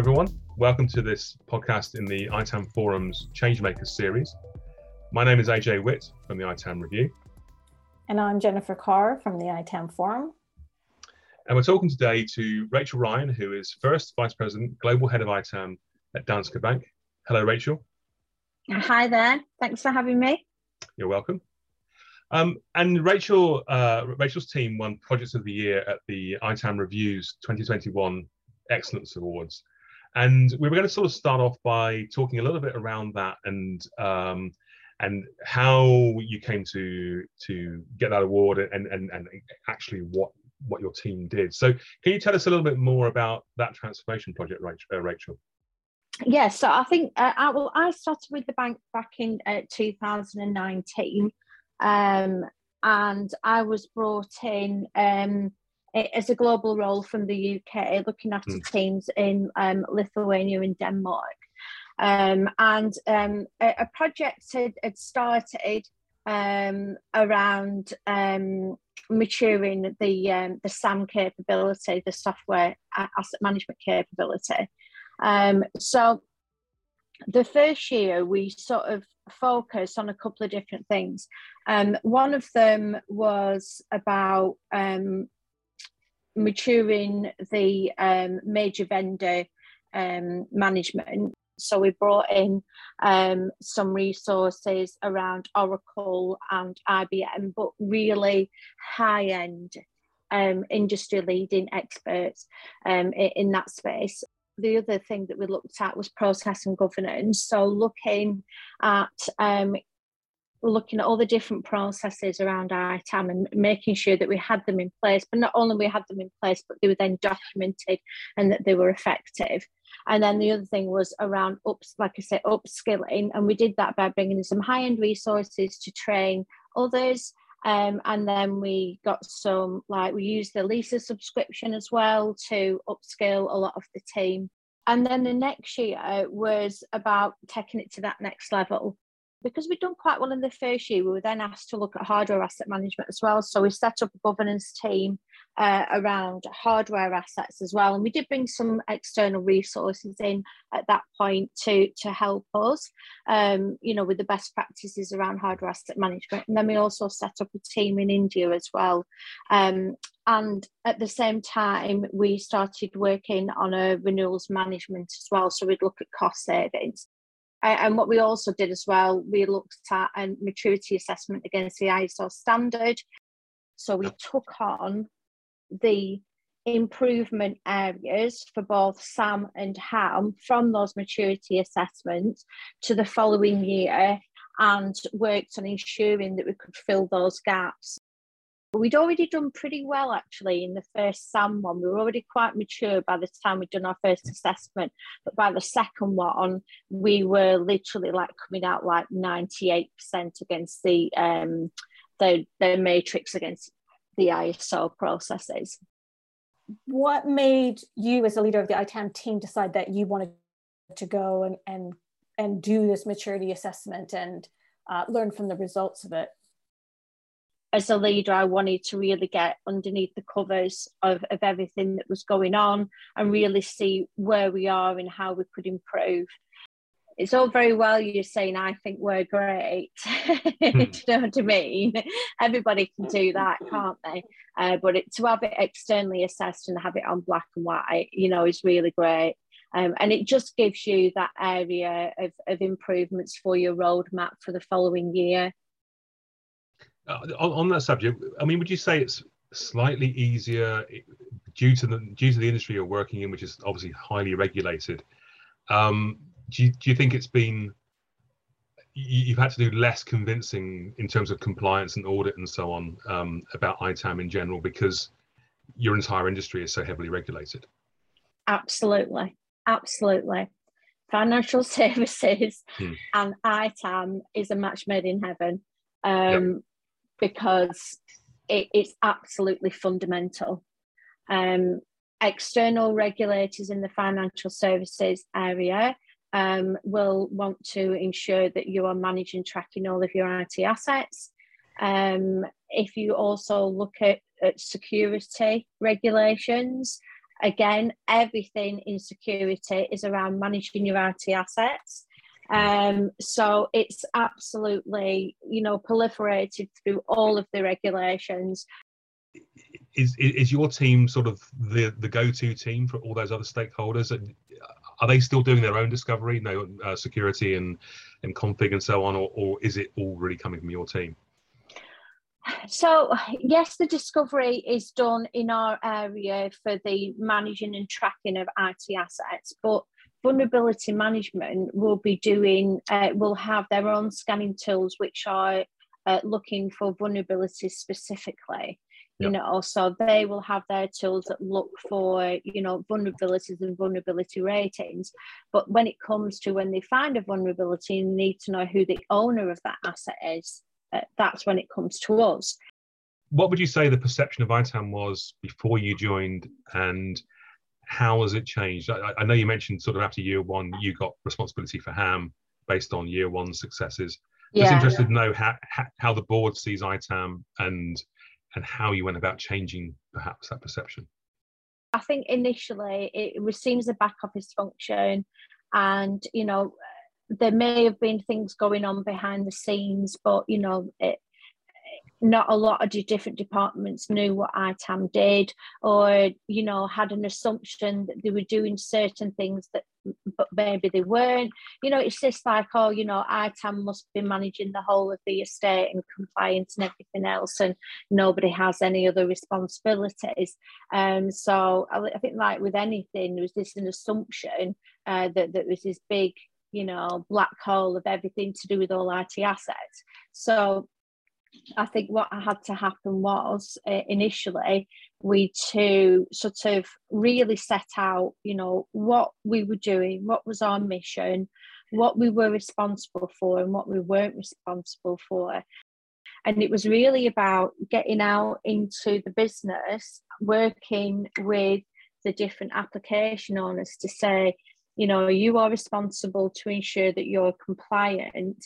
everyone. Welcome to this podcast in the ITAM Forum's Changemakers series. My name is AJ Witt from the ITAM Review. And I'm Jennifer Carr from the ITAM Forum. And we're talking today to Rachel Ryan, who is First Vice President, Global Head of ITAM at Danske Bank. Hello, Rachel. Hi there. Thanks for having me. You're welcome. Um, and Rachel, uh, Rachel's team won Projects of the Year at the ITAM Reviews 2021 Excellence Awards. And we were going to sort of start off by talking a little bit around that and um, and how you came to to get that award and and and actually what what your team did. So can you tell us a little bit more about that transformation project, Rachel? Yes, yeah, so I think uh, I, well, I started with the bank back in uh, 2019, um, and I was brought in um, as a global role from the UK, looking after mm. teams in um, Lithuania and Denmark. Um, and um, a, a, project had, had started um, around um, maturing the um, the SAM capability, the software asset management capability. so the first year we sort of focused on a couple of different things. one of them was about maturing the um, major vendor um, management. So we brought in um, some resources around Oracle and IBM, but really high end um, industry leading experts um, in, that space. The other thing that we looked at was process and governance. So looking at um, looking at all the different processes around ITAM and making sure that we had them in place, but not only we had them in place, but they were then documented and that they were effective. And then the other thing was around ups, like I said, upskilling, and we did that by bringing in some high-end resources to train others. Um, and then we got some like we used the Lisa subscription as well to upskill a lot of the team. And then the next year was about taking it to that next level because we'd done quite well in the first year, we were then asked to look at hardware asset management as well. So we set up a governance team uh, around hardware assets as well. And we did bring some external resources in at that point to, to help us, um, you know, with the best practices around hardware asset management. And then we also set up a team in India as well. Um, and at the same time, we started working on a renewals management as well. So we'd look at cost savings and what we also did as well, we looked at a maturity assessment against the ISO standard. So we took on the improvement areas for both SAM and HAM from those maturity assessments to the following year and worked on ensuring that we could fill those gaps. We'd already done pretty well actually in the first SAM one. We were already quite mature by the time we'd done our first assessment. But by the second one, we were literally like coming out like 98% against the um the, the matrix against the ISO processes. What made you as a leader of the ITAM team decide that you wanted to go and and and do this maturity assessment and uh, learn from the results of it? As a leader, I wanted to really get underneath the covers of, of everything that was going on and really see where we are and how we could improve. It's all very well you're saying, I think we're great. do you know what I mean? Everybody can do that, can't they? Uh, but it, to have it externally assessed and have it on black and white, you know, is really great. Um, and it just gives you that area of, of improvements for your roadmap for the following year on, on, that subject, I mean, would you say it's slightly easier due to the due to the industry you're working in, which is obviously highly regulated? Um, do you, do you think it's been you've had to do less convincing in terms of compliance and audit and so on um, about ITAM in general because your entire industry is so heavily regulated? Absolutely, absolutely. Financial services hmm. and ITAM is a match made in heaven. Um, yep because it, it's absolutely fundamental. Um, external regulators in the financial services area um, will want to ensure that you are managing tracking all of your IT assets. Um, if you also look at, at security regulations, again, everything in security is around managing your IT assets. Um, so it's absolutely, you know, proliferated through all of the regulations. Is is your team sort of the the go-to team for all those other stakeholders? And are they still doing their own discovery, you know, uh, security and and config and so on, or, or is it all really coming from your team? So yes, the discovery is done in our area for the managing and tracking of IT assets, but vulnerability management will be doing uh, will have their own scanning tools which are uh, looking for vulnerabilities specifically. You know so they will have their tools that look for you know vulnerabilities and vulnerability ratings. But when it comes to when they find a vulnerability and need to know who the owner of that asset is. Uh, that's when it comes to us. What would you say the perception of itam was before you joined? And how has it changed? I, I, know you mentioned sort of after year one, you got responsibility for HAM based on year one successes. Yeah. Just interested to know how, how the board sees ITAM and and how you went about changing perhaps that perception. I think initially it was seen as a back office function, and you know there may have been things going on behind the scenes, but you know it, not a lot of different departments knew what ITAM did or, you know, had an assumption that they were doing certain things that but maybe they weren't. You know, it's just like, oh, you know, ITAM must be managing the whole of the estate and compliance and everything else, and nobody has any other responsibilities. Um, so I, I think, like with anything, there was this an assumption uh, that that was this big, you know, black hole of everything to do with all IT assets. So I think what had to happen was uh, initially we to sort of really set out, you know, what we were doing, what was our mission, what we were responsible for, and what we weren't responsible for. And it was really about getting out into the business, working with the different application owners to say, you know, you are responsible to ensure that you're compliant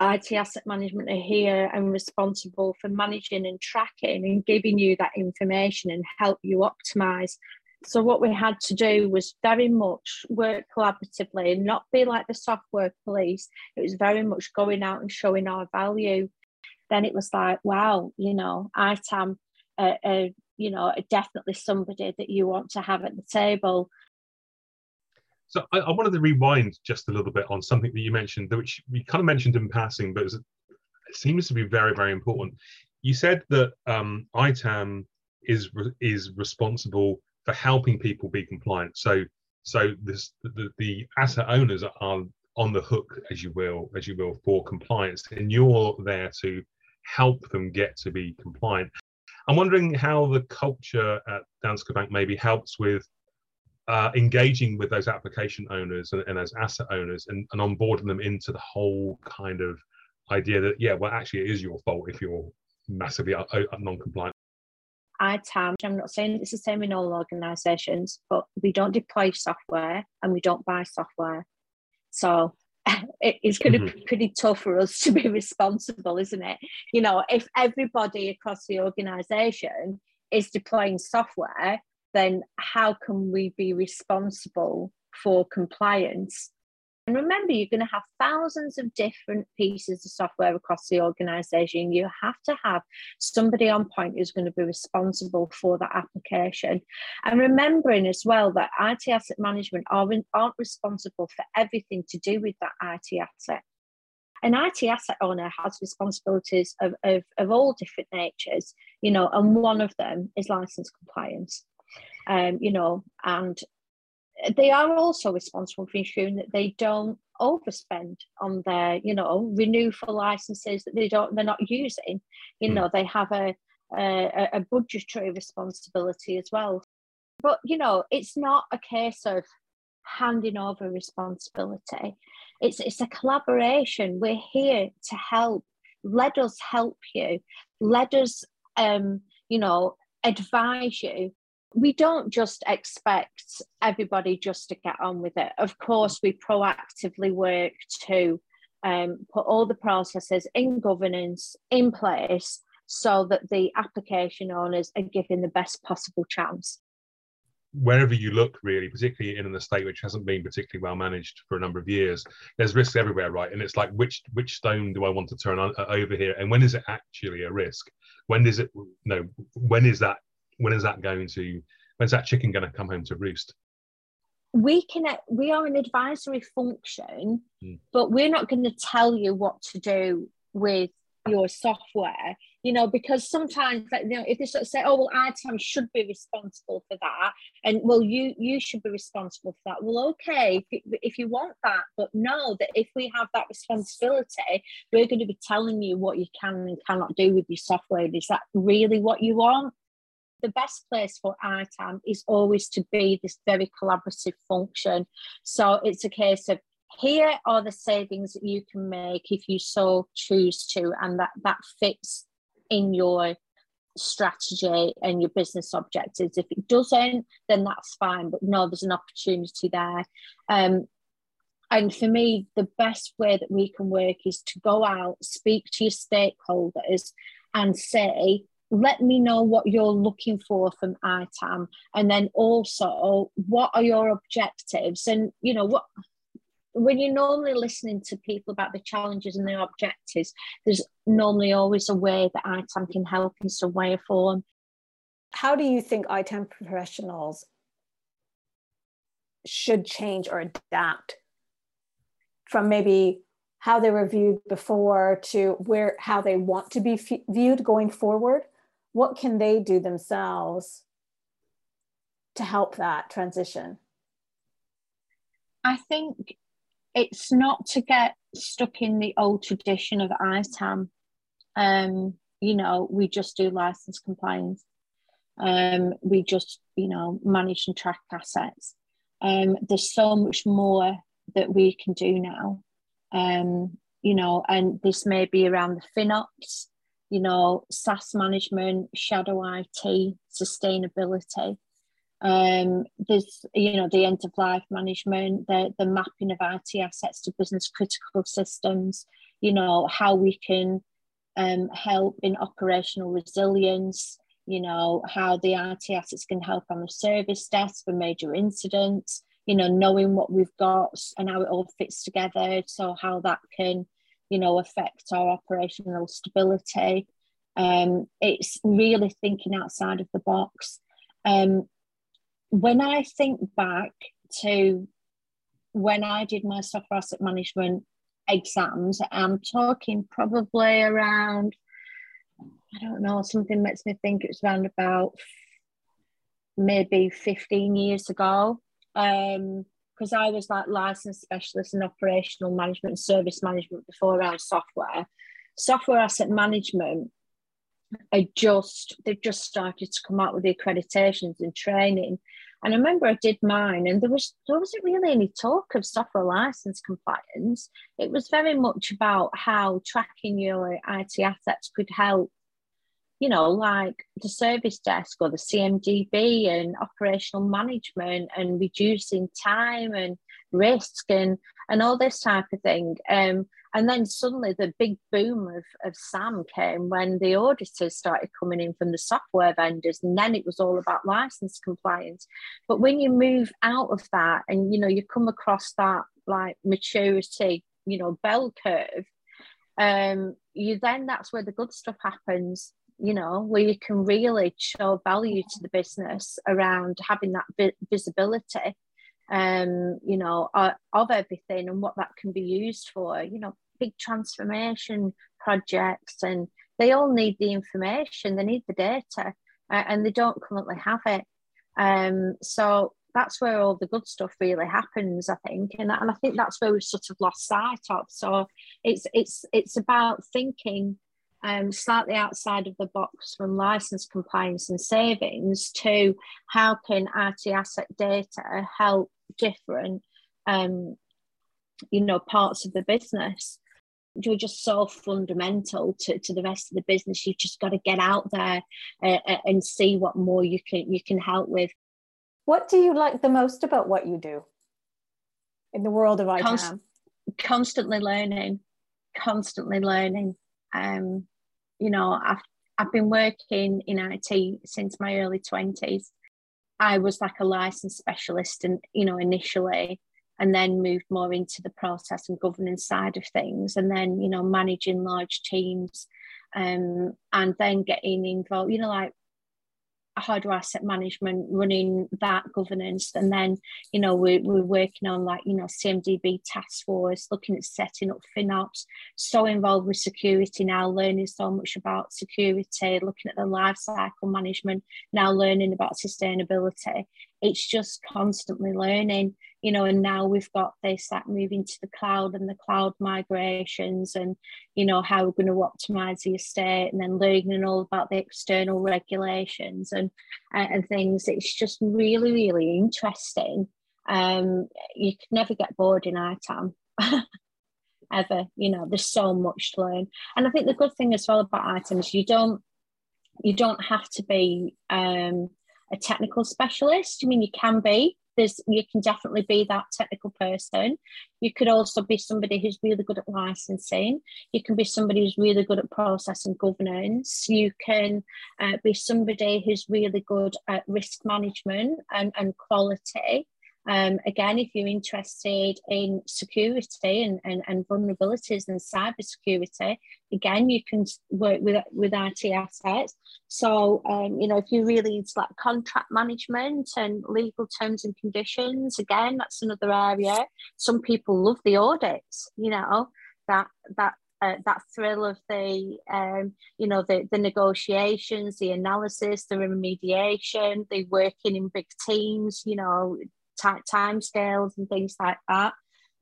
IT asset management are here and responsible for managing and tracking and giving you that information and help you optimize. So what we had to do was very much work collaboratively and not be like the software police. It was very much going out and showing our value. Then it was like, wow, you know, ITAM, uh, uh, you know, definitely somebody that you want to have at the table. So I, I, wanted to rewind just a little bit on something that you mentioned, which we kind of mentioned in passing, but it, was, it seems to be very, very important. You said that um, ITAM is is responsible for helping people be compliant. So so this the, the asset owners are on the hook, as you will, as you will, for compliance, and you're there to help them get to be compliant. I'm wondering how the culture at Danske Bank maybe helps with uh, engaging with those application owners and, and as asset owners and, and onboarding them into the whole kind of idea that yeah well actually it is your fault if you're massively non-compliant ITAM, I'm not saying it's the same in all organisations, but we don't deploy software and we don't buy software. So it's going to mm-hmm. be pretty tough for us to be responsible, isn't it? You know, if everybody across the organisation is deploying software, then how can we be responsible for compliance? And remember, you're going to have thousands of different pieces of software across the organization. You have to have somebody on point who's going to be responsible for that application. And remembering as well that IT asset management aren't, responsible for everything to do with that IT asset. An IT asset owner has responsibilities of, of, of all different natures, you know, and one of them is license compliance um, you know, and they are also responsible for ensuring that they don't overspend on their, you know, renew for licenses that they don't, they're not using. You mm. know, they have a, a, a budgetary responsibility as well. But you know, it's not a case of handing over responsibility. It's it's a collaboration. We're here to help. Let us help you. Let us, um, you know, advise you we don't just expect everybody just to get on with it. Of course, we proactively work to um, put all the processes in governance in place so that the application owners are given the best possible chance. wherever you look, really, particularly in an estate which hasn't been particularly well managed for a number of years, there's risks everywhere, right? And it's like, which which stone do I want to turn on, uh, over here, and when is it actually a risk? When is it? No, when is that? When is that going to? When's that chicken going to come home to roost? We can. We are an advisory function, mm. but we're not going to tell you what to do with your software you know, because sometimes, like, you know, if they sort of say, "Oh, well, ITAM should be responsible for that," and well, you you should be responsible for that. Well, okay, if you, if you want that, but know that if we have that responsibility, we're going to be telling you what you can and cannot do with your software. Is that really what you want? The best place for ITAM is always to be this very collaborative function. So it's a case of here are the savings that you can make if you so choose to, and that that fits in your strategy and your business objectives. If it doesn't, then that's fine. But no, there's an opportunity there. Um, and for me, the best way that we can work is to go out, speak to your stakeholders, and say, let me know what you're looking for from ITAM. And then also, what are your objectives? And, you know, what when you're normally listening to people about the challenges and their objectives, there's normally always a way that ITAM can help in some way or form. How do you think ITAM professionals should change or adapt from maybe how they were viewed before to where how they want to be f- viewed going forward? What can they do themselves to help that transition? I think it's not to get stuck in the old tradition of ITAM. Um, you know, we just do license compliance. Um, we just, you know, manage and track assets. Um, there's so much more that we can do now. Um, you know, and this may be around the FinOps, you know, SaaS management, shadow IT, sustainability. Um, there's, you know, the end of life management, the, the mapping of IT assets to business critical systems, you know, how we can um, help in operational resilience, you know, how the IT assets can help on the service desk for major incidents, you know, knowing what we've got and how it all fits together. So, how that can, you know, affect our operational stability. Um, it's really thinking outside of the box. Um, when I think back to when I did my software asset management exams, I'm talking probably around, I don't know, something makes me think it was around about maybe 15 years ago. Um, because I was like licensed specialist in operational management and service management before around software. Software asset management I just they've just started to come out with the accreditations and training. And I remember I did mine, and there was there wasn't really any talk of software license compliance. It was very much about how tracking your IT assets could help, you know, like the service desk or the CMDB and operational management and reducing time and risk and and all this type of thing. Um, and then suddenly the big boom of, of SAM came when the auditors started coming in from the software vendors, and then it was all about license compliance. But when you move out of that and you know you come across that like maturity, you know, bell curve, um, you then that's where the good stuff happens you know, where you can really show value to the business around having that vi- visibility, um, you know, uh, of everything and what that can be used for. You know, big transformation projects and they all need the information, they need the data, uh, and they don't currently have it. Um, so that's where all the good stuff really happens, I think, and, and I think that's where we've sort of lost sight of. So it's it's it's about thinking um, slightly outside of the box from license compliance and savings to how can IT asset data help different um, you know parts of the business you're just so fundamental to, to the rest of the business. You've just got to get out there uh, uh, and see what more you can you can help with. What do you like the most about what you do in the world of ITAM? Const- constantly learning, constantly learning. Um, you know, I've I've been working in IT since my early twenties, I was like a licensed specialist, and you know, initially, and then moved more into the process and governance side of things, and then you know, managing large teams, um, and then getting involved. You know, like hardware asset management, running that governance, and then you know we're, we're working on like you know CMDB task force, looking at setting up FinOps. So involved with security now, learning so much about security, looking at the life cycle management, now learning about sustainability. It's just constantly learning you know, and now we've got this that moving to the cloud and the cloud migrations and, you know, how we're going to optimize the estate and then learning all about the external regulations and, and things. It's just really, really interesting. Um, you could never get bored in ITAM. ever you know there's so much to learn and i think the good thing as well about ITAM you don't you don't have to be um, a technical specialist i mean you can be there's you can definitely be that technical person. You could also be somebody who's really good at licensing. You can be somebody who's really good at process and governance. You can uh, be somebody who's really good at risk management and, and quality um, again, if you're interested in security and, and, and vulnerabilities and cybersecurity, again, you can work with, with IT assets. So, um, you know, if you really into like contract management and legal terms and conditions, again, that's another area. Some people love the audits, you know, that that uh, that thrill of the um, you know the, the negotiations the analysis the remediation the working in big teams you know time scales and things like that.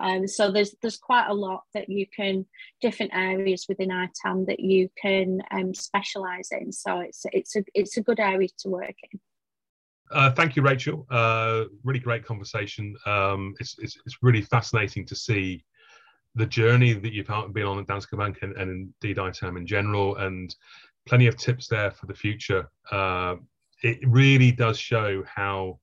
Um, so there's there's quite a lot that you can different areas within ITAM that you can um, specialise in. So it's it's a it's a good area to work in. Uh, thank you, Rachel. Uh, really great conversation. Um, it's, it's, it's really fascinating to see the journey that you've been on at Danske Bank and, and indeed ITAM in general, and plenty of tips there for the future. Uh, it really does show how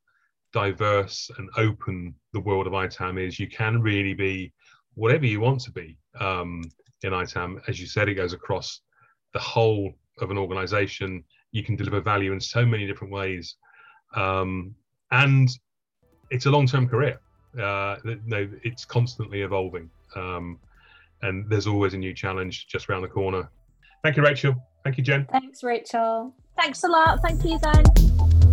diverse and open the world of ITAM is, you can really be whatever you want to be um, in ITAM. As you said, it goes across the whole of an organization. You can deliver value in so many different ways. Um, and it's a long term career. Uh, no, it's constantly evolving. Um, and there's always a new challenge just around the corner. Thank you, Rachel. Thank you, Jen. Thanks, Rachel. Thanks a lot. Thank you, Dan.